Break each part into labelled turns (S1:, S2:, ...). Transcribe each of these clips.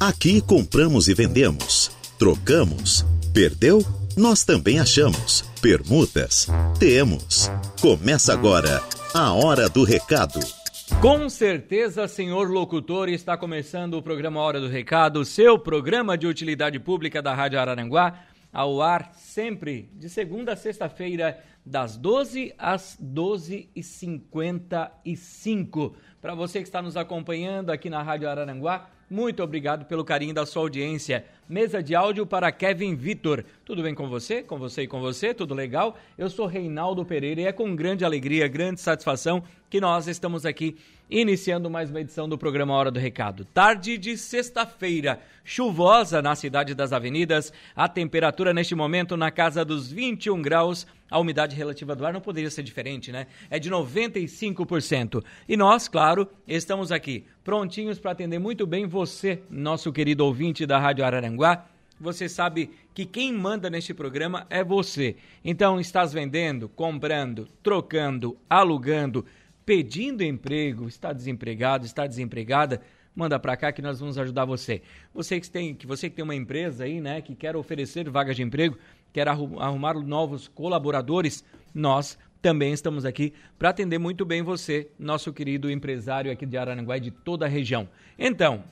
S1: Aqui compramos e vendemos, trocamos, perdeu? Nós também achamos. Permutas? Temos. Começa agora a Hora do Recado.
S2: Com certeza, senhor locutor, está começando o programa Hora do Recado, seu programa de utilidade pública da Rádio Araranguá, ao ar sempre de segunda a sexta-feira, das 12 às 12h55. Para você que está nos acompanhando aqui na Rádio Araranguá, muito obrigado pelo carinho da sua audiência. Mesa de áudio para Kevin Vitor. Tudo bem com você? Com você e com você? Tudo legal? Eu sou Reinaldo Pereira e é com grande alegria, grande satisfação que nós estamos aqui iniciando mais uma edição do programa Hora do Recado. Tarde de sexta-feira, chuvosa na cidade das avenidas, a temperatura neste momento na casa dos 21 graus, a umidade relativa do ar não poderia ser diferente, né? É de 95%. E nós, claro, estamos aqui prontinhos para atender muito bem você, nosso querido ouvinte da Rádio Araranguá. Você sabe que quem manda neste programa é você. Então, estás vendendo, comprando, trocando, alugando, pedindo emprego, está desempregado, está desempregada, manda para cá que nós vamos ajudar você. Você que tem, que você que tem uma empresa aí, né, que quer oferecer vagas de emprego, quer arrumar novos colaboradores, nós também estamos aqui para atender muito bem você, nosso querido empresário aqui de Araranguá e de toda a região. Então,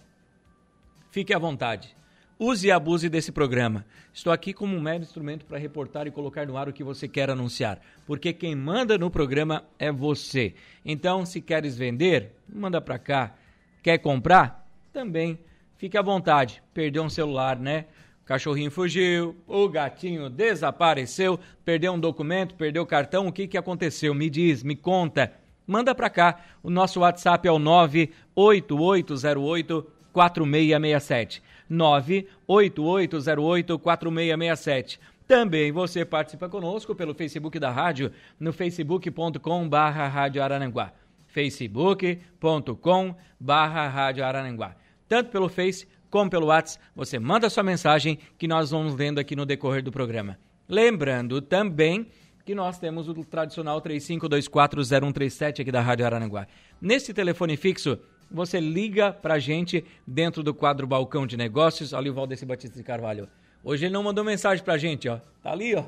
S2: fique à vontade. Use e abuse desse programa. Estou aqui como um mero instrumento para reportar e colocar no ar o que você quer anunciar, porque quem manda no programa é você. Então, se queres vender, manda para cá. Quer comprar? Também. Fique à vontade. Perdeu um celular, né? O cachorrinho fugiu, o gatinho desapareceu, perdeu um documento, perdeu o cartão, o que, que aconteceu? Me diz, me conta. Manda para cá. O nosso WhatsApp é o 98808 4667. 988084667. Também você participa conosco pelo Facebook da rádio, no facebook.com barra Rádio Arananguá. facebook.com barra Rádio Arananguá. Tanto pelo Face como pelo WhatsApp, você manda sua mensagem que nós vamos lendo aqui no decorrer do programa. Lembrando também que nós temos o tradicional 35240137 aqui da Rádio Arananguá. Nesse telefone fixo, você liga pra gente dentro do quadro Balcão de Negócios. Ali o Valdeci Batista de Carvalho. Hoje ele não mandou mensagem pra gente, ó. Tá ali, ó.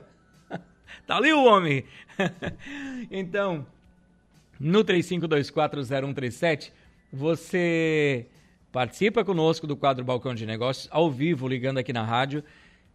S2: tá ali o homem. então, no 35240137, você participa conosco do quadro Balcão de Negócios ao vivo, ligando aqui na rádio.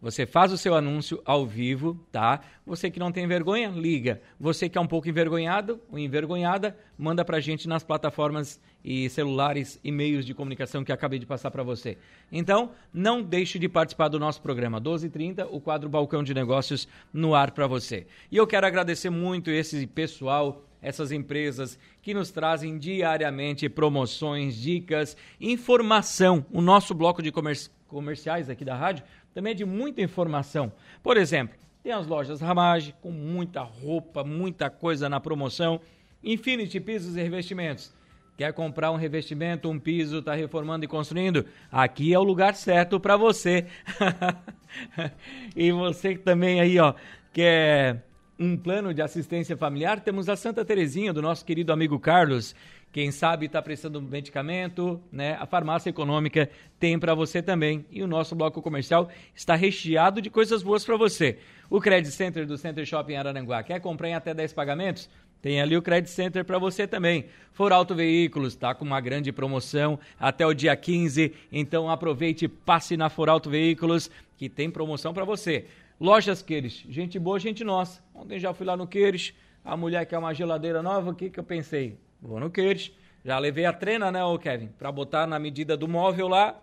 S2: Você faz o seu anúncio ao vivo, tá? Você que não tem vergonha, liga. Você que é um pouco envergonhado ou envergonhada, manda pra gente nas plataformas e celulares e meios de comunicação que acabei de passar para você. Então, não deixe de participar do nosso programa 1230, o quadro Balcão de Negócios no ar para você. E eu quero agradecer muito esse pessoal essas empresas que nos trazem diariamente promoções, dicas, informação. O nosso bloco de comerci comerciais aqui da rádio também é de muita informação. Por exemplo, tem as lojas Ramage com muita roupa, muita coisa na promoção. Infinity Pisos e Revestimentos. Quer comprar um revestimento, um piso, está reformando e construindo? Aqui é o lugar certo para você. e você também aí, ó, quer um plano de assistência familiar, temos a Santa Terezinha, do nosso querido amigo Carlos. Quem sabe está precisando de medicamento, né? A farmácia econômica tem para você também. E o nosso bloco comercial está recheado de coisas boas para você. O Credit Center do Center Shopping Araranguá. Quer comprar em até 10 pagamentos? Tem ali o Credit Center para você também. For Auto Veículos, está com uma grande promoção até o dia 15. Então aproveite e passe na For Auto Veículos, que tem promoção para você. Lojas Queires, gente boa, gente nossa. Ontem já fui lá no Queires, a mulher quer uma geladeira nova, o que, que eu pensei? Vou no Queires. Já levei a trena, né, ô Kevin? Pra botar na medida do móvel lá.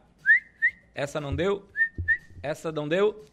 S2: Essa não deu. Essa não deu.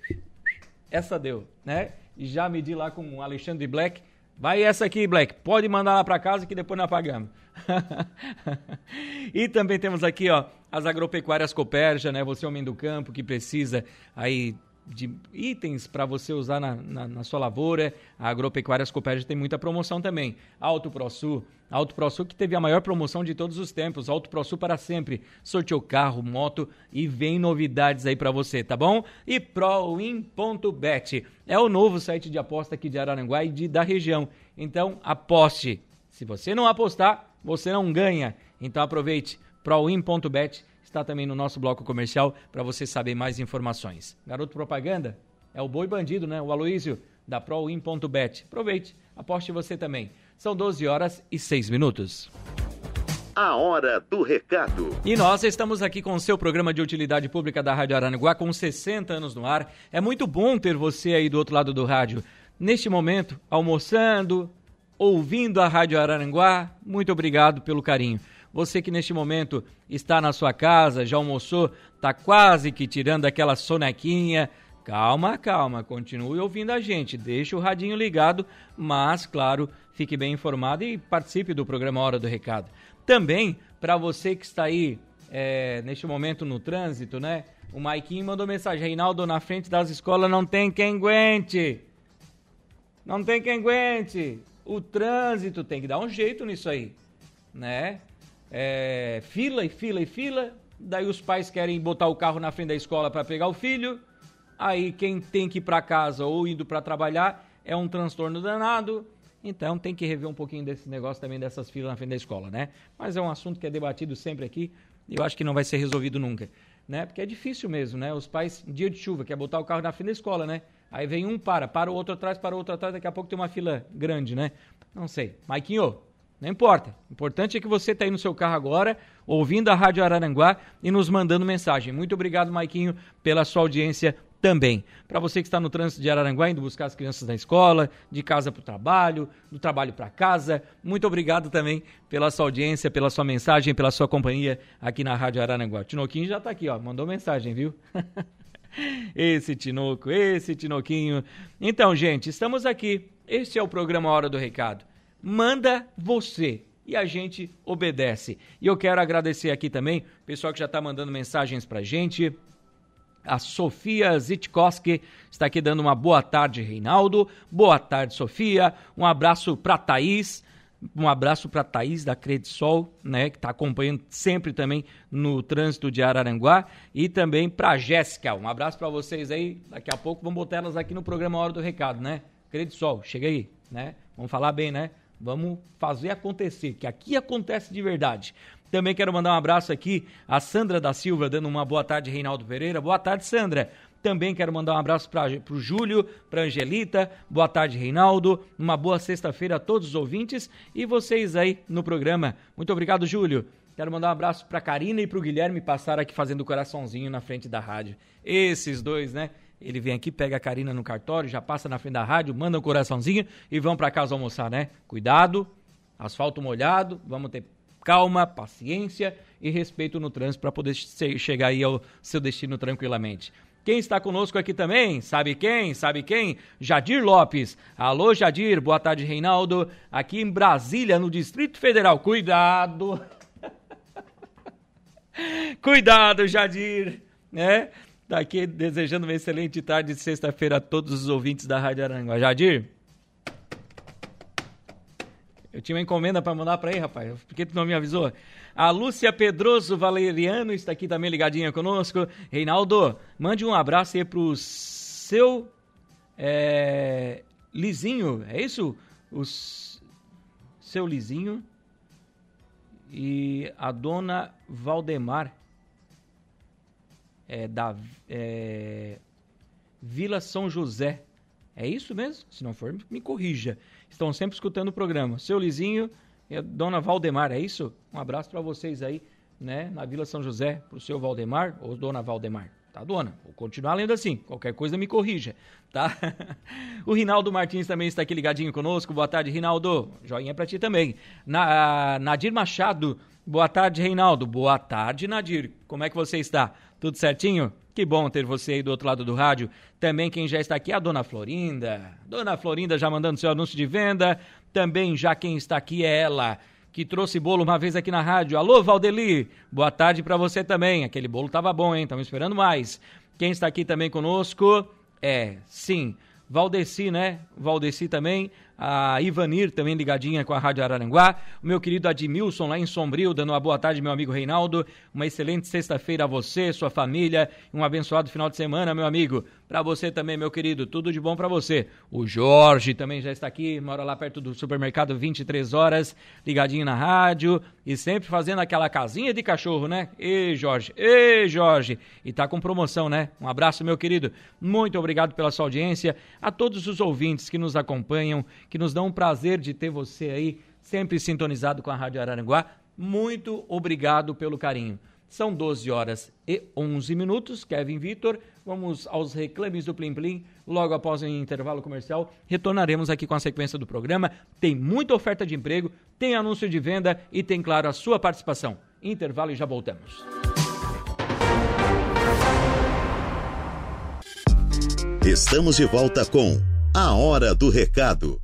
S2: Essa deu, né? E já medi lá com o Alexandre Black. Vai essa aqui, Black. Pode mandar lá para casa que depois nós pagamos. e também temos aqui, ó, as agropecuárias Coperja, né? Você homem do campo que precisa aí de itens para você usar na, na, na, sua lavoura. A Agropecuárias Copérgia tem muita promoção também. Alto ProSul, Alto ProSul que teve a maior promoção de todos os tempos. Alto ProSul para sempre. Sorteou carro, moto e vem novidades aí para você, tá bom? E Proin.bet é o novo site de aposta aqui de Araranguá e de, da região. Então aposte. Se você não apostar, você não ganha. Então aproveite proin.bet está também no nosso bloco comercial para você saber mais informações. Garoto propaganda é o boi bandido, né? O Aloísio da proin.bet. Aproveite, aposte você também. São 12 horas e 6 minutos.
S1: A hora do recado.
S2: E nós estamos aqui com o seu programa de utilidade pública da Rádio Araranguá com 60 anos no ar. É muito bom ter você aí do outro lado do rádio. Neste momento, almoçando, ouvindo a Rádio Araranguá, muito obrigado pelo carinho. Você que neste momento está na sua casa, já almoçou, está quase que tirando aquela sonequinha. Calma, calma, continue ouvindo a gente, deixe o radinho ligado, mas, claro, fique bem informado e participe do programa Hora do Recado. Também, para você que está aí é, neste momento no trânsito, né? O Maiquinho mandou mensagem: Reinaldo, na frente das escolas não tem quem aguente. Não tem quem aguente. O trânsito tem que dar um jeito nisso aí, né? É, fila e fila e fila. Daí os pais querem botar o carro na frente da escola para pegar o filho. Aí quem tem que ir para casa ou indo para trabalhar é um transtorno danado. Então tem que rever um pouquinho desse negócio também dessas filas na frente da escola, né? Mas é um assunto que é debatido sempre aqui e eu acho que não vai ser resolvido nunca, né? Porque é difícil mesmo, né? Os pais, dia de chuva, quer botar o carro na frente da escola, né? Aí vem um para, para o outro atrás, para o outro atrás, daqui a pouco tem uma fila grande, né? Não sei. Maiquinho, não importa. O importante é que você está aí no seu carro agora, ouvindo a Rádio Araranguá e nos mandando mensagem. Muito obrigado, Maiquinho, pela sua audiência também. Para você que está no trânsito de Araranguá, indo buscar as crianças na escola, de casa para o trabalho, do trabalho para casa, muito obrigado também pela sua audiência, pela sua mensagem, pela sua companhia aqui na Rádio Araranguá. Tinoquinho já está aqui, ó, mandou mensagem, viu? esse Tinoco, esse Tinoquinho. Então, gente, estamos aqui. Este é o programa Hora do Recado. Manda você e a gente obedece. E eu quero agradecer aqui também o pessoal que já está mandando mensagens para gente. A Sofia Zitkowski está aqui dando uma boa tarde, Reinaldo. Boa tarde, Sofia. Um abraço para Thaís. Um abraço para Thaís da Credisol, né, que está acompanhando sempre também no trânsito de Araranguá. E também para Jéssica. Um abraço para vocês aí. Daqui a pouco vamos botar elas aqui no programa Hora do Recado, né? Credisol, chega aí, né? Vamos falar bem, né? Vamos fazer acontecer, que aqui acontece de verdade. Também quero mandar um abraço aqui a Sandra da Silva, dando uma boa tarde, Reinaldo Pereira. Boa tarde, Sandra. Também quero mandar um abraço para o Júlio, para Angelita. Boa tarde, Reinaldo. Uma boa sexta-feira a todos os ouvintes e vocês aí no programa. Muito obrigado, Júlio. Quero mandar um abraço para Karina e para o Guilherme passar aqui fazendo o coraçãozinho na frente da rádio. Esses dois, né? Ele vem aqui, pega a Karina no cartório, já passa na frente da rádio, manda um coraçãozinho e vão para casa almoçar, né? Cuidado, asfalto molhado, vamos ter calma, paciência e respeito no trânsito para poder chegar aí ao seu destino tranquilamente. Quem está conosco aqui também? Sabe quem? Sabe quem? Jadir Lopes. Alô, Jadir. Boa tarde, Reinaldo. Aqui em Brasília, no Distrito Federal. Cuidado. Cuidado, Jadir. Né? Tá aqui desejando uma excelente tarde de sexta-feira a todos os ouvintes da Rádio Aranguá. Jadir, eu tinha uma encomenda para mandar para aí, rapaz. Por que tu não me avisou? A Lúcia Pedroso Valeriano está aqui também ligadinha conosco. Reinaldo, mande um abraço aí pro seu é, Lizinho, é isso? O seu Lizinho e a dona Valdemar é, da é, Vila São José. É isso mesmo? Se não for, me corrija estão sempre escutando o programa. Seu Lizinho e a dona Valdemar, é isso? Um abraço para vocês aí, né, na Vila São José, pro seu Valdemar ou dona Valdemar. Tá, dona? Vou continuar lendo assim. Qualquer coisa me corrija, tá? o Rinaldo Martins também está aqui ligadinho conosco. Boa tarde, Rinaldo. Joinha para ti também. Na, Nadir Machado. Boa tarde, Reinaldo. Boa tarde, Nadir. Como é que você está? Tudo certinho? Que bom ter você aí do outro lado do rádio. Também quem já está aqui é a Dona Florinda. Dona Florinda já mandando seu anúncio de venda. Também já quem está aqui é ela, que trouxe bolo uma vez aqui na rádio. Alô, Valdeli. Boa tarde para você também. Aquele bolo tava bom, hein? Estamos esperando mais. Quem está aqui também conosco é, sim, Valdeci, né? Valdeci também. A Ivanir também ligadinha com a Rádio Araranguá, o meu querido Admilson lá em Sombrio, dando uma boa tarde, meu amigo Reinaldo, uma excelente sexta-feira a você, sua família, um abençoado final de semana, meu amigo. Para você também, meu querido, tudo de bom para você. O Jorge também já está aqui, mora lá perto do supermercado 23 horas, ligadinho na rádio e sempre fazendo aquela casinha de cachorro, né? Ei, Jorge, ei, Jorge. E tá com promoção, né? Um abraço, meu querido. Muito obrigado pela sua audiência. A todos os ouvintes que nos acompanham, que nos dão um prazer de ter você aí, sempre sintonizado com a Rádio Araranguá. Muito obrigado pelo carinho. São 12 horas e 11 minutos. Kevin Vitor, vamos aos reclames do Plim Plim. Logo após o intervalo comercial, retornaremos aqui com a sequência do programa. Tem muita oferta de emprego, tem anúncio de venda e tem, claro, a sua participação. Intervalo e já voltamos.
S1: Estamos de volta com A Hora do Recado.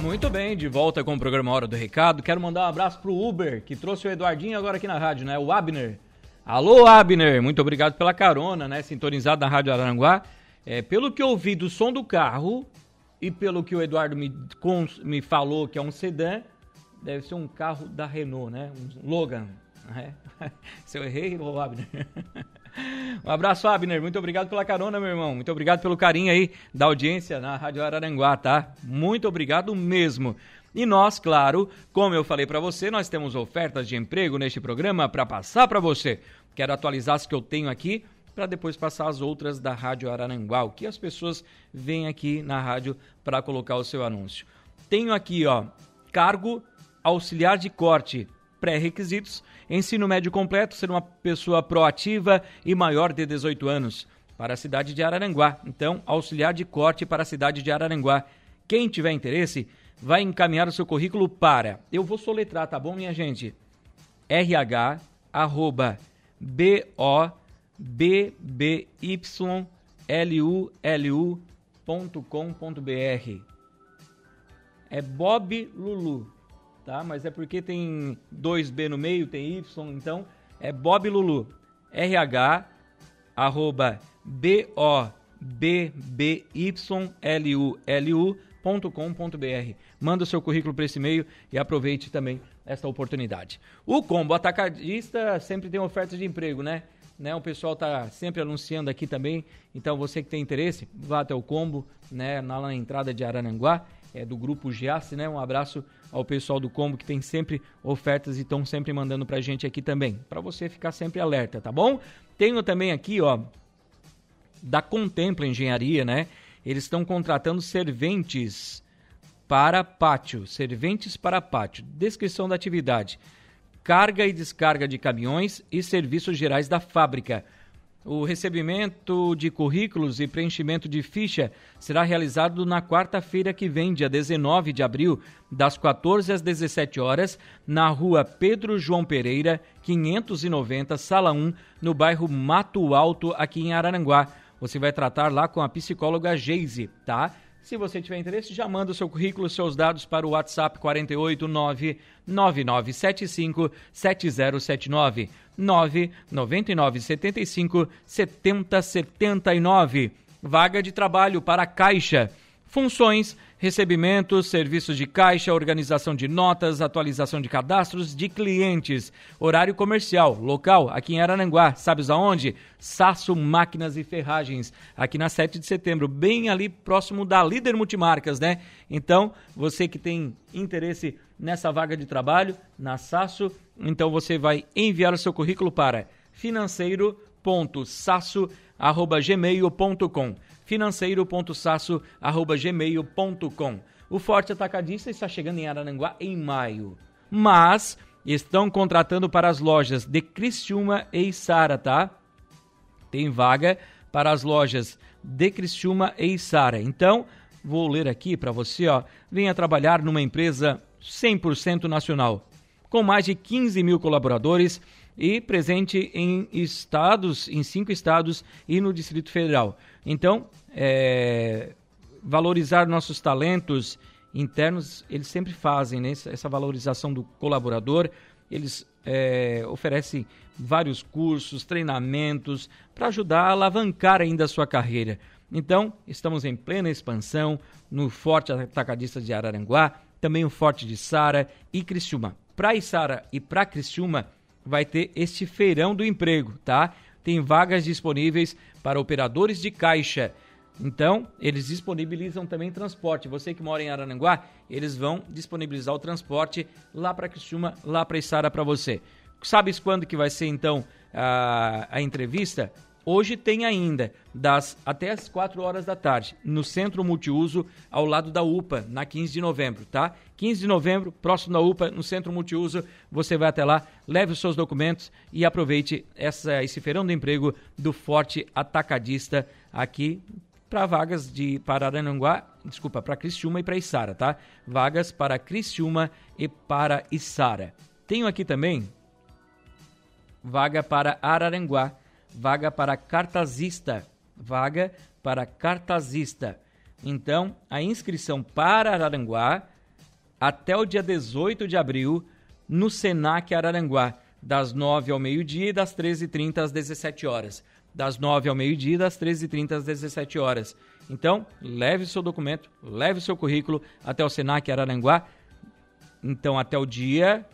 S2: Muito bem, de volta com o programa Hora do Recado. Quero mandar um abraço pro Uber, que trouxe o Eduardinho agora aqui na rádio, né? O Abner. Alô, Abner, muito obrigado pela carona, né? Sintonizado na Rádio Aranguá. É, pelo que eu ouvi do som do carro e pelo que o Eduardo me, me falou que é um sedã, deve ser um carro da Renault, né? Um Logan. Né? Se eu errei, ô Abner. Um abraço, Abner. Muito obrigado pela carona, meu irmão. Muito obrigado pelo carinho aí da audiência na Rádio Araranguá, tá? Muito obrigado mesmo. E nós, claro, como eu falei para você, nós temos ofertas de emprego neste programa para passar para você. Quero atualizar as que eu tenho aqui para depois passar as outras da Rádio Araranguá, o que as pessoas vêm aqui na rádio para colocar o seu anúncio. Tenho aqui, ó, cargo auxiliar de corte, pré-requisitos Ensino médio completo, ser uma pessoa proativa e maior de 18 anos. Para a cidade de Araranguá. Então, auxiliar de corte para a cidade de Araranguá. Quem tiver interesse, vai encaminhar o seu currículo para. Eu vou soletrar, tá bom, minha gente? RH arroba B O B B Y L U L U ponto com ponto br. É Bob Lulu tá? Mas é porque tem dois B no meio, tem Y, então é Bob Lulu. RH arroba B O B B Y L U L U. Manda o seu currículo para esse e-mail e aproveite também esta oportunidade. O Combo Atacadista sempre tem ofertas de emprego, né? né? O pessoal está sempre anunciando aqui também. Então você que tem interesse, vá até o Combo, né? Na entrada de Arananguá é, do grupo Giasse, né? Um abraço ao pessoal do Combo que tem sempre ofertas e estão sempre mandando pra gente aqui também, para você ficar sempre alerta, tá bom? Tenho também aqui, ó, da Contempla Engenharia, né? Eles estão contratando serventes para pátio, serventes para pátio. Descrição da atividade: carga e descarga de caminhões e serviços gerais da fábrica o recebimento de currículos e preenchimento de ficha será realizado na quarta-feira que vem, dia 19 de abril, das 14 às 17 horas, na rua Pedro João Pereira, 590, sala 1, no bairro Mato Alto, aqui em Araranguá. Você vai tratar lá com a psicóloga Geise, tá? Se você tiver interesse, já manda o seu currículo, seus dados para o WhatsApp 489 9975 7079. 999 75 70 79. Vaga de trabalho para a Caixa. Funções: recebimentos, serviços de caixa, organização de notas, atualização de cadastros de clientes. Horário comercial, local, aqui em Arananguá. Sabes aonde? Saço Máquinas e Ferragens, aqui na 7 de setembro, bem ali próximo da Líder Multimarcas, né? Então, você que tem interesse nessa vaga de trabalho, na Saço, então você vai enviar o seu currículo para financeiro.saço.gmail.com financeiro.saço.gmail.com O Forte Atacadista está chegando em Arananguá em maio, mas estão contratando para as lojas de Criciúma e Sara, tá? Tem vaga para as lojas de Criciúma e Sara. Então, vou ler aqui para você, ó. Venha trabalhar numa empresa 100% nacional com mais de 15 mil colaboradores e presente em estados, em cinco estados e no Distrito Federal. Então, é, valorizar nossos talentos internos, eles sempre fazem né, essa valorização do colaborador. Eles é, oferecem vários cursos, treinamentos para ajudar a alavancar ainda a sua carreira. Então, estamos em plena expansão no Forte Atacadista de Araranguá, também o Forte de Sara e Criciúma. Para Isara e para Criciúma vai ter este feirão do emprego, tá? Tem vagas disponíveis para operadores de caixa. Então, eles disponibilizam também transporte. Você que mora em Araranguá, eles vão disponibilizar o transporte lá para Criciúma, lá para Isara para você. Sabes quando que vai ser então a, a entrevista? Hoje tem ainda, das até as 4 horas da tarde, no Centro Multiuso, ao lado da UPA, na 15 de novembro, tá? 15 de novembro, próximo da UPA, no Centro Multiuso, você vai até lá, leve os seus documentos e aproveite essa, esse feirão de emprego do Forte Atacadista aqui para vagas de para desculpa, para Criciúma e para Içara, tá? Vagas para Criciúma e para Içara. Tenho aqui também vaga para Araranguá vaga para cartazista, vaga para cartazista. Então, a inscrição para Araranguá até o dia 18 de abril no Senac Araranguá, das 9 ao meio-dia e das 13h30 às 17 horas. Das 9 ao meio-dia e das 13h30 às 17 horas. Então, leve seu documento, leve seu currículo até o Senac Araranguá. Então, até o dia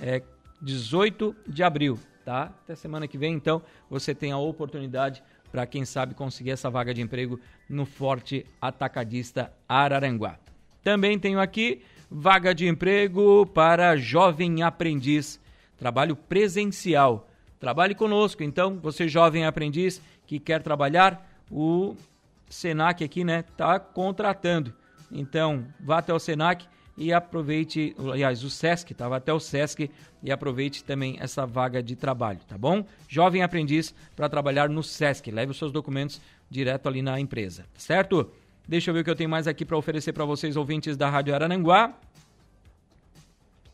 S2: é, 18 de abril tá? Até semana que vem, então, você tem a oportunidade para quem sabe conseguir essa vaga de emprego no Forte Atacadista Araranguá. Também tenho aqui vaga de emprego para jovem aprendiz, trabalho presencial. Trabalhe conosco, então, você jovem aprendiz que quer trabalhar, o Senac aqui, né, tá contratando. Então, vá até o Senac e aproveite, aliás, o SESC, estava até o SESC, e aproveite também essa vaga de trabalho, tá bom? Jovem aprendiz para trabalhar no SESC, leve os seus documentos direto ali na empresa, certo? Deixa eu ver o que eu tenho mais aqui para oferecer para vocês, ouvintes da Rádio Arananguá.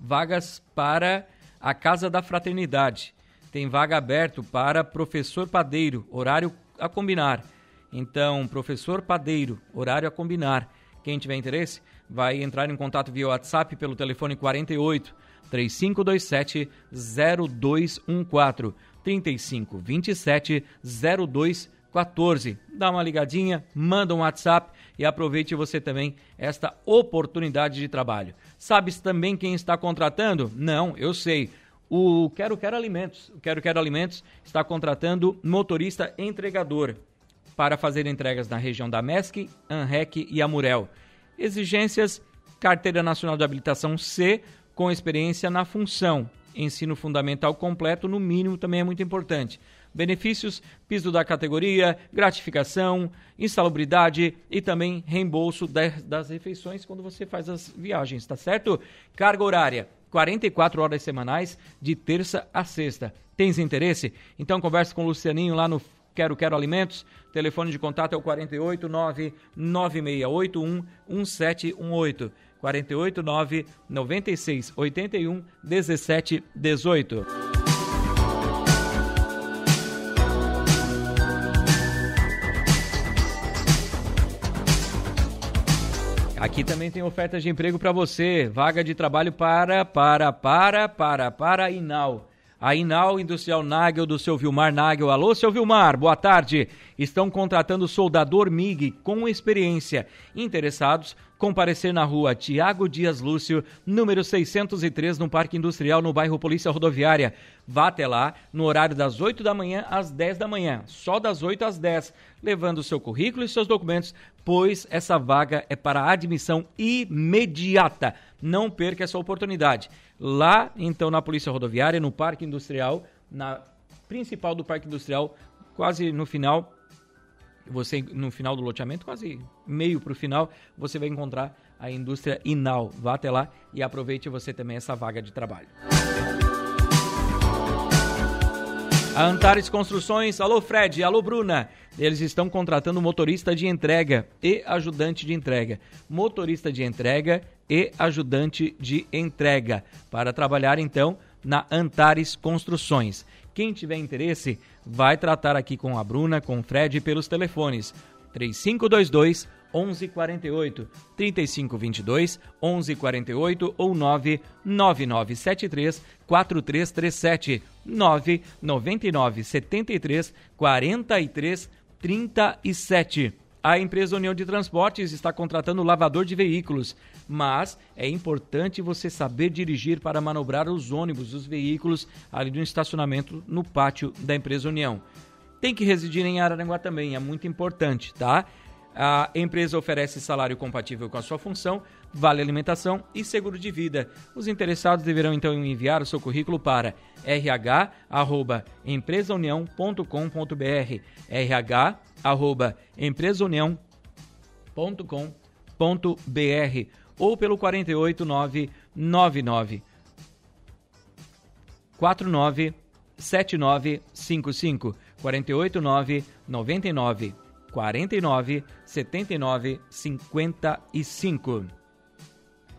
S2: Vagas para a Casa da Fraternidade. Tem vaga aberto para professor padeiro, horário a combinar. Então, professor padeiro, horário a combinar. Quem tiver interesse, vai entrar em contato via WhatsApp pelo telefone 48 3527 0214 3527 0214. Dá uma ligadinha, manda um WhatsApp e aproveite você também esta oportunidade de trabalho. Sabes também quem está contratando? Não, eu sei. O Quero Quero Alimentos. O Quero Quero Alimentos está contratando motorista entregador para fazer entregas na região da MESC, ANREC e Amurel. Exigências: Carteira Nacional de Habilitação C, com experiência na função. Ensino fundamental completo, no mínimo, também é muito importante. Benefícios: piso da categoria, gratificação, insalubridade e também reembolso das refeições quando você faz as viagens, tá certo? Carga horária: 44 horas semanais, de terça a sexta. Tens interesse? Então converse com o Lucianinho lá no Quero Quero Alimentos. Telefone de contato é o 489 9681 1718. 489 96 81 17 18. Aqui também tem ofertas de emprego para você. Vaga de trabalho para, para, para, para, para Inal a Inal Industrial Nagel do seu Vilmar Nagel. Alô, seu Vilmar, boa tarde. Estão contratando soldador MIG com experiência. Interessados, comparecer na rua Tiago Dias Lúcio, número 603, no Parque Industrial, no bairro Polícia Rodoviária. Vá até lá no horário das 8 da manhã às 10 da manhã, só das 8 às 10, levando seu currículo e seus documentos, pois essa vaga é para admissão imediata. Não perca essa oportunidade lá então na Polícia Rodoviária, no Parque Industrial, na principal do Parque Industrial, quase no final, você no final do loteamento, quase meio para o final, você vai encontrar a indústria Inal. Vá até lá e aproveite você também essa vaga de trabalho. A Antares Construções, alô Fred, alô Bruna. Eles estão contratando motorista de entrega e ajudante de entrega. Motorista de entrega e ajudante de entrega para trabalhar então na Antares Construções. Quem tiver interesse, vai tratar aqui com a Bruna, com o Fred pelos telefones. 3522 1148, 3522 1148 ou 99973 4337, 999 73 43 37. A empresa União de Transportes está contratando lavador de veículos, mas é importante você saber dirigir para manobrar os ônibus, os veículos ali no estacionamento no pátio da empresa União. Tem que residir em Araranguá também, é muito importante, tá? A empresa oferece salário compatível com a sua função, vale alimentação e seguro de vida. Os interessados deverão então enviar o seu currículo para rh@empresaunião.com.br, rh@empresaunião.com.br ou pelo 48999 49 7955 489 99 49 79 55.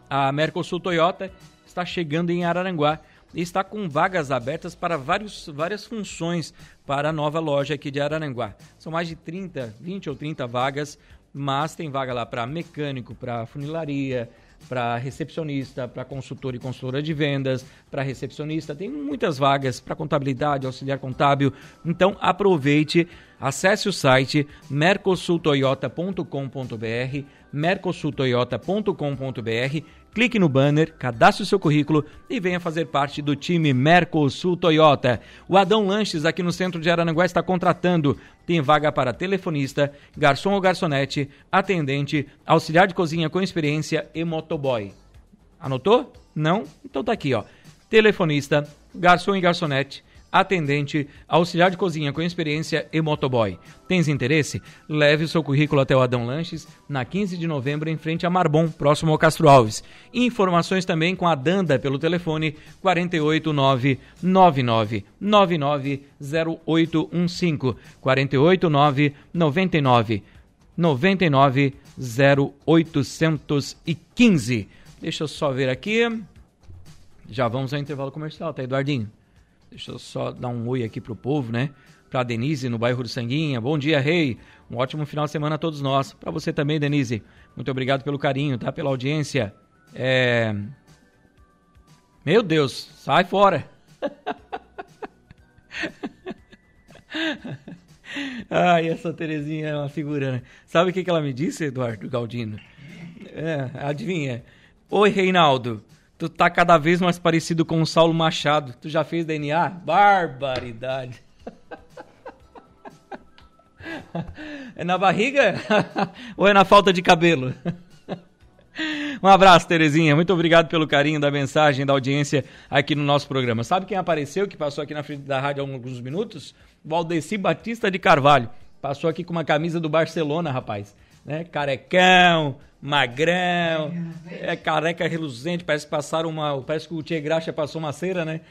S2: A Mercosul Toyota está chegando em Araranguá e está com vagas abertas para vários, várias funções para a nova loja aqui de Araranguá. São mais de 30, 20 ou 30 vagas, mas tem vaga lá para mecânico, para funilaria, para recepcionista, para consultor e consultora de vendas, para recepcionista, tem muitas vagas para contabilidade, auxiliar contábil. Então aproveite, acesse o site mercosultoyota.com.br, mercosultoyota.com.br Clique no banner, cadastre o seu currículo e venha fazer parte do time Mercosul Toyota. O Adão Lanches, aqui no centro de Arananguá, está contratando. Tem vaga para telefonista, garçom ou garçonete, atendente, auxiliar de cozinha com experiência e motoboy. Anotou? Não? Então tá aqui, ó. Telefonista, garçom e garçonete, atendente, auxiliar de cozinha com experiência e motoboy. Tens interesse? Leve o seu currículo até o Adão Lanches na 15 de novembro em frente a Marbon, próximo ao Castro Alves. Informações também com a Danda pelo telefone 489 99 0815 489 99 99 0815. Deixa eu só ver aqui. Já vamos ao intervalo comercial, tá, Eduardinho? Deixa eu só dar um oi aqui pro povo, né? Pra Denise no bairro do Sanguinha. Bom dia, rei. Um ótimo final de semana a todos nós. Para você também, Denise. Muito obrigado pelo carinho, tá? Pela audiência. É... Meu Deus, sai fora. Ai, essa Terezinha é uma figura, né? Sabe o que, ela me disse, Eduardo Galdino? É, adivinha? Oi, Reinaldo. Tu tá cada vez mais parecido com o Saulo Machado. Tu já fez DNA? Barbaridade. É na barriga ou é na falta de cabelo? Um abraço, Terezinha. Muito obrigado pelo carinho da mensagem, da audiência aqui no nosso programa. Sabe quem apareceu, que passou aqui na frente da rádio há alguns minutos? Valdeci Batista de Carvalho. Passou aqui com uma camisa do Barcelona, rapaz. Né? Carecão, magrão, é careca reluzente, parece que passaram uma, parece que o Tia Graxa passou uma cera, né?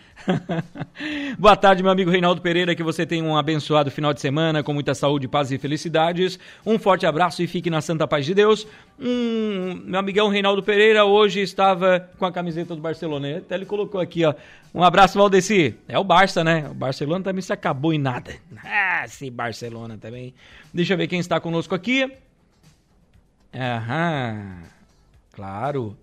S2: Boa tarde, meu amigo Reinaldo Pereira, que você tenha um abençoado final de semana com muita saúde, paz e felicidades. Um forte abraço e fique na santa paz de Deus. Um, meu amigão Reinaldo Pereira hoje estava com a camiseta do Barcelona, até ele colocou aqui, ó. Um abraço, Valdeci. É o Barça, né? O Barcelona também se acabou em nada. Ah, esse Barcelona também. Deixa eu ver quem está conosco aqui. Aham, claro.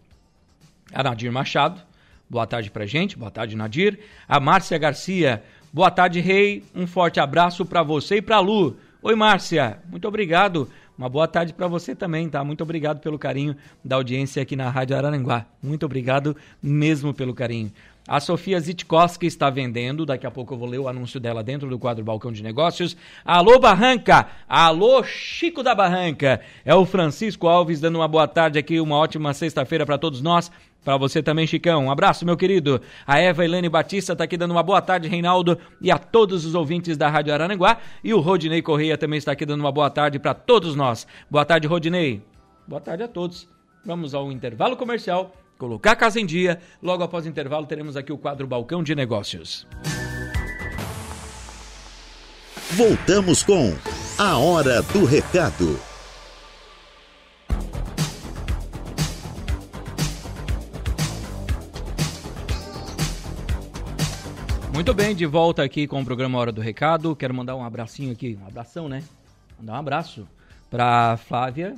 S2: A Nadir Machado, boa tarde pra gente, boa tarde, Nadir. A Márcia Garcia, boa tarde, Rei. Um forte abraço para você e pra Lu. Oi, Márcia, muito obrigado. Uma boa tarde para você também, tá? Muito obrigado pelo carinho da audiência aqui na Rádio Araranguá. Muito obrigado mesmo pelo carinho. A Sofia Zitkowski está vendendo, daqui a pouco eu vou ler o anúncio dela dentro do quadro Balcão de Negócios. Alô Barranca, alô Chico da Barranca. É o Francisco Alves dando uma boa tarde aqui, uma ótima sexta-feira para todos nós. Para você também, Chicão. Um abraço, meu querido. A Eva Helene Batista está aqui dando uma boa tarde, Reinaldo, e a todos os ouvintes da Rádio Araranguá. E o Rodinei Correia também está aqui dando uma boa tarde para todos nós. Boa tarde, Rodinei. Boa tarde a todos. Vamos ao intervalo comercial colocar a casa em dia. Logo após o intervalo, teremos aqui o quadro Balcão de Negócios.
S1: Voltamos com A Hora do Recado.
S2: Muito bem, de volta aqui com o programa Hora do Recado. Quero mandar um abracinho aqui, um abração, né? Mandar um abraço para Flávia,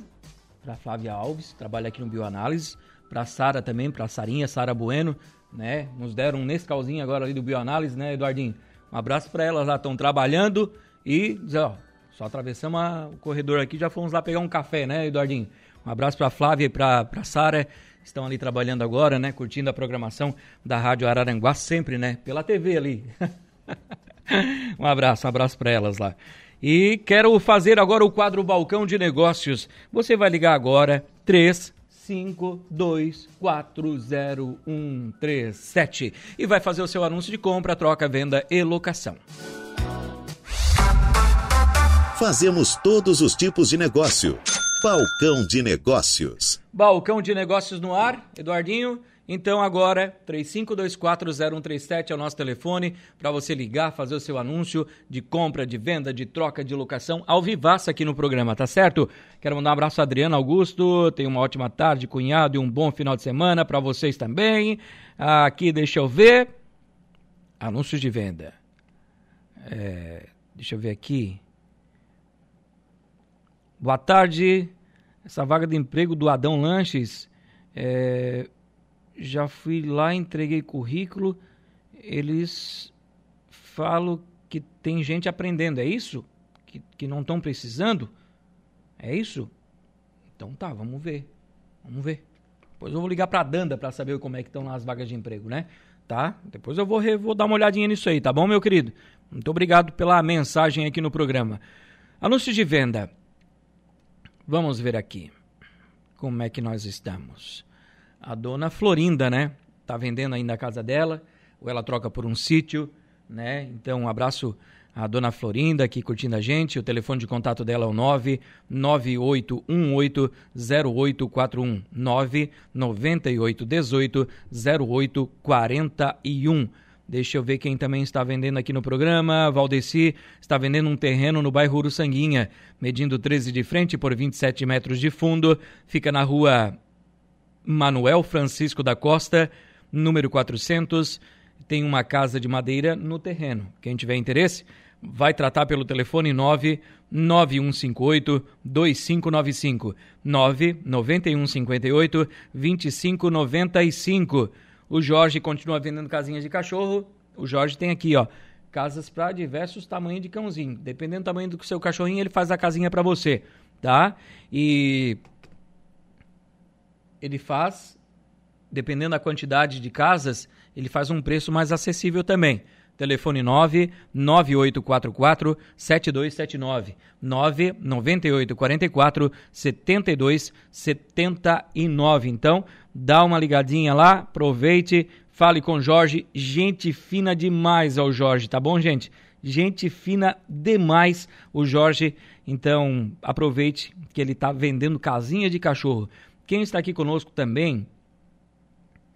S2: para Flávia Alves, trabalha aqui no Bioanálise para Sara também, para Sarinha, Sara Bueno, né? Nos deram um Nescauzinho agora ali do Bioanálise, né, Eduardinho? Um abraço para elas lá, estão trabalhando e ó, Só atravessamos a, o corredor aqui, já fomos lá pegar um café, né, Eduardinho? Um abraço para Flávia e para Sara, estão ali trabalhando agora, né, curtindo a programação da Rádio Araranguá sempre, né, pela TV ali. um abraço, um abraço para elas lá. E quero fazer agora o quadro Balcão de Negócios. Você vai ligar agora 3 524037 e vai fazer o seu anúncio de compra, troca, venda e locação.
S1: Fazemos todos os tipos de negócio. Balcão de Negócios.
S2: Balcão de Negócios no ar, Eduardinho. Então agora, 35240137 é o nosso telefone para você ligar, fazer o seu anúncio de compra, de venda, de troca, de locação, ao vivaço aqui no programa, tá certo? Quero mandar um abraço a Adriano Augusto, tenha uma ótima tarde, cunhado, e um bom final de semana para vocês também. Aqui, deixa eu ver, anúncios de venda. É, deixa eu ver aqui. Boa tarde. Essa vaga de emprego do Adão Lanches, é, já fui lá, entreguei currículo. Eles falam que tem gente aprendendo, é isso? Que, que não estão precisando? É isso? Então tá, vamos ver. Vamos ver. Depois eu vou ligar para Danda para saber como é que estão lá as vagas de emprego, né? Tá? Depois eu vou, vou dar uma olhadinha nisso aí, tá bom, meu querido? Muito obrigado pela mensagem aqui no programa. Anúncios de venda. Vamos ver aqui como é que nós estamos. A dona Florinda, né? Tá vendendo ainda a casa dela, ou ela troca por um sítio, né? Então, um abraço à dona Florinda aqui curtindo a gente. O telefone de contato dela é o 998180841. 998180841. Deixa eu ver quem também está vendendo aqui no programa. Valdeci está vendendo um terreno no bairro Uruçanguinha, medindo 13 de frente por 27 metros de fundo. Fica na rua Manuel Francisco da Costa, número 400. Tem uma casa de madeira no terreno. Quem tiver interesse, vai tratar pelo telefone 99158 2595 99158 2595 o Jorge continua vendendo casinhas de cachorro. O Jorge tem aqui, ó, casas para diversos tamanhos de cãozinho. Dependendo do tamanho do seu cachorrinho, ele faz a casinha para você, tá? E ele faz, dependendo da quantidade de casas, ele faz um preço mais acessível também. Telefone 9 9844 7279 99844 7279. Então, dá uma ligadinha lá, aproveite, fale com o Jorge. Gente fina demais ao Jorge, tá bom, gente? Gente fina demais o Jorge. Então, aproveite que ele está vendendo casinha de cachorro. Quem está aqui conosco também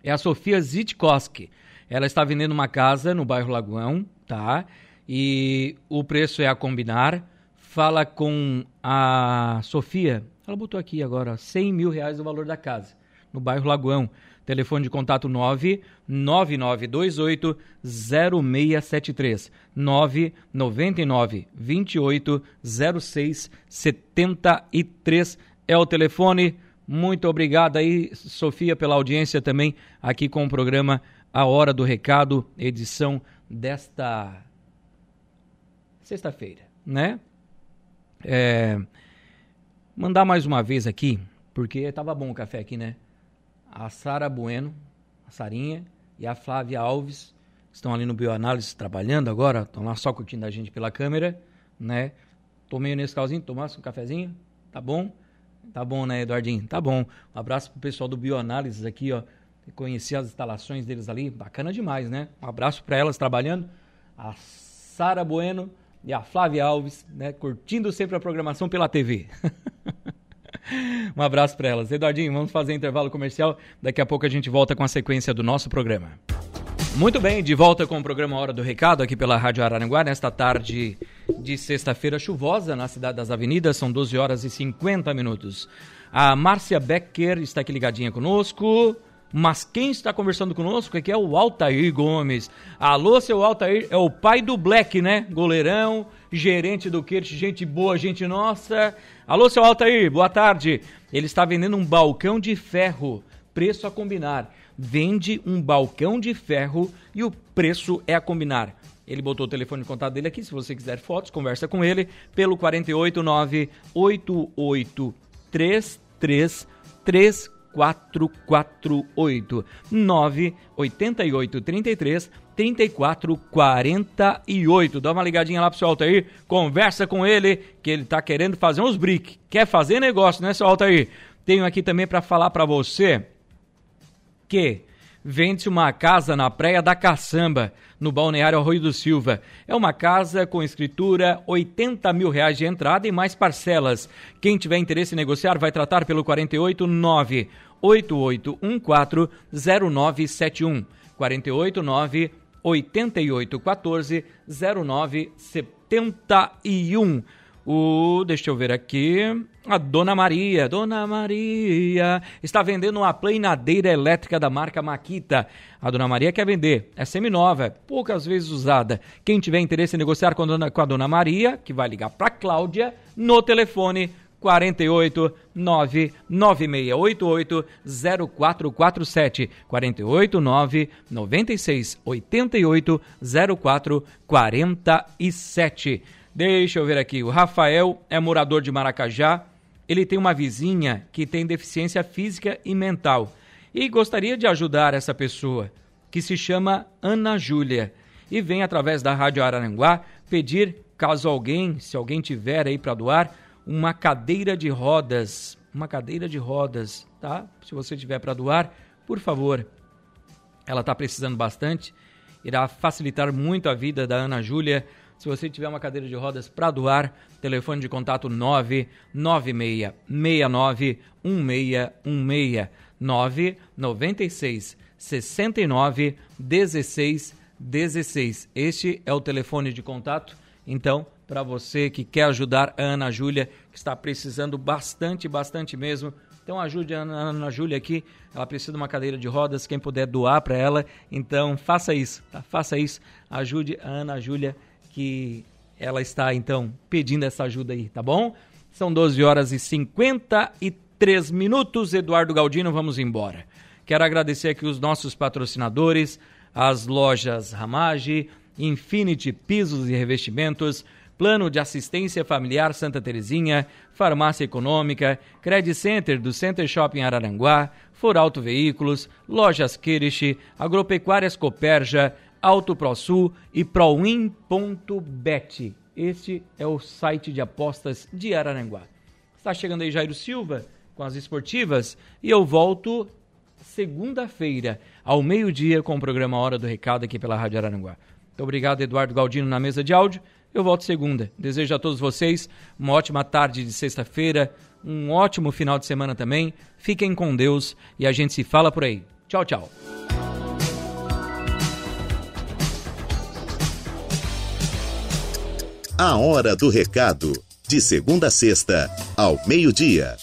S2: é a Sofia Zitkowski. Ela está vendendo uma casa no bairro Lagoão, tá? E o preço é a combinar. Fala com a Sofia. Ela botou aqui agora 100 mil reais o valor da casa, no bairro Lagoão. Telefone de contato 99928 0673 999 28 06 73 é o telefone. Muito obrigado aí, Sofia, pela audiência também aqui com o programa a Hora do Recado, edição desta sexta-feira, né? É, mandar mais uma vez aqui, porque tava bom o café aqui, né? A Sara Bueno, a Sarinha e a Flávia Alves estão ali no Bioanálise trabalhando agora, estão lá só curtindo a gente pela câmera, né? Tomei nesse calzinho, tomasse um cafezinho, tá bom? Tá bom, né, Eduardinho? Tá bom. Um abraço pro pessoal do Bioanálise aqui, ó conheci as instalações deles ali, bacana demais, né? Um abraço para elas trabalhando, a Sara Bueno e a Flávia Alves, né? Curtindo sempre a programação pela TV. um abraço para elas. Eduardinho, vamos fazer intervalo comercial. Daqui a pouco a gente volta com a sequência do nosso programa. Muito bem, de volta com o programa Hora do Recado aqui pela Rádio Araranguá, nesta tarde de sexta-feira chuvosa na Cidade das Avenidas, são 12 horas e 50 minutos. A Márcia Becker está aqui ligadinha conosco. Mas quem está conversando conosco aqui é o Altair Gomes. Alô, seu Altair, é o pai do Black, né? Goleirão, gerente do Quert, gente boa, gente nossa. Alô, seu Altair, boa tarde. Ele está vendendo um balcão de ferro, preço a combinar. Vende um balcão de ferro e o preço é a combinar. Ele botou o telefone de contato dele aqui, se você quiser fotos, conversa com ele pelo 489 8833 3448 988 33 3448. Dá uma ligadinha lá pro seu Altair, conversa com ele, que ele tá querendo fazer uns brick. Quer fazer negócio, né, seu Altair? Tenho aqui também para falar para você que vende-se uma casa na Praia da Caçamba, no Balneário Arroio do Silva. É uma casa com escritura, 80 mil reais de entrada e mais parcelas. Quem tiver interesse em negociar vai tratar pelo 489 8814 0971. 489 8814 0971. O, deixa eu ver aqui, a Dona Maria, Dona Maria, está vendendo uma plainadeira elétrica da marca Maquita. A Dona Maria quer vender, é seminova, é poucas vezes usada. Quem tiver interesse em negociar com a Dona, com a Dona Maria, que vai ligar para Cláudia, no telefone 48 99688 0447 48 9 96 88 0447 Deixa eu ver aqui. O Rafael é morador de Maracajá. Ele tem uma vizinha que tem deficiência física e mental e gostaria de ajudar essa pessoa, que se chama Ana Júlia, e vem através da Rádio Araranguá pedir, caso alguém, se alguém tiver aí para doar, uma cadeira de rodas, uma cadeira de rodas, tá? Se você tiver para doar, por favor. Ela está precisando bastante, irá facilitar muito a vida da Ana Júlia se você tiver uma cadeira de rodas para doar, telefone de contato 99669 1616 996 69 16 16. Este é o telefone de contato. Então, para você que quer ajudar a Ana Júlia, que está precisando bastante, bastante mesmo. Então ajude a Ana Júlia aqui, ela precisa de uma cadeira de rodas, quem puder doar para ela, então faça isso, tá? Faça isso, ajude a Ana Júlia que ela está então pedindo essa ajuda aí, tá bom? São 12 horas e 53 minutos. Eduardo Galdino, vamos embora. Quero agradecer aqui os nossos patrocinadores, as lojas Ramage, Infinity Pisos e Revestimentos, Plano de Assistência Familiar Santa Terezinha, Farmácia Econômica, Credit Center do Center Shopping Araranguá, Foralto Veículos, Lojas Kirish, Agropecuárias Coperja, Auto ProSul e Proin.bet. Este é o site de apostas de Araranguá. Está chegando aí Jairo Silva com as esportivas e eu volto segunda-feira, ao meio-dia, com o programa Hora do Recado aqui pela Rádio Araranguá. Muito obrigado, Eduardo Galdino, na mesa de áudio. Eu volto segunda. Desejo a todos vocês uma ótima tarde de sexta-feira, um ótimo final de semana também. Fiquem com Deus e a gente se fala por aí. Tchau, tchau.
S1: A Hora do Recado, de segunda a sexta, ao meio-dia.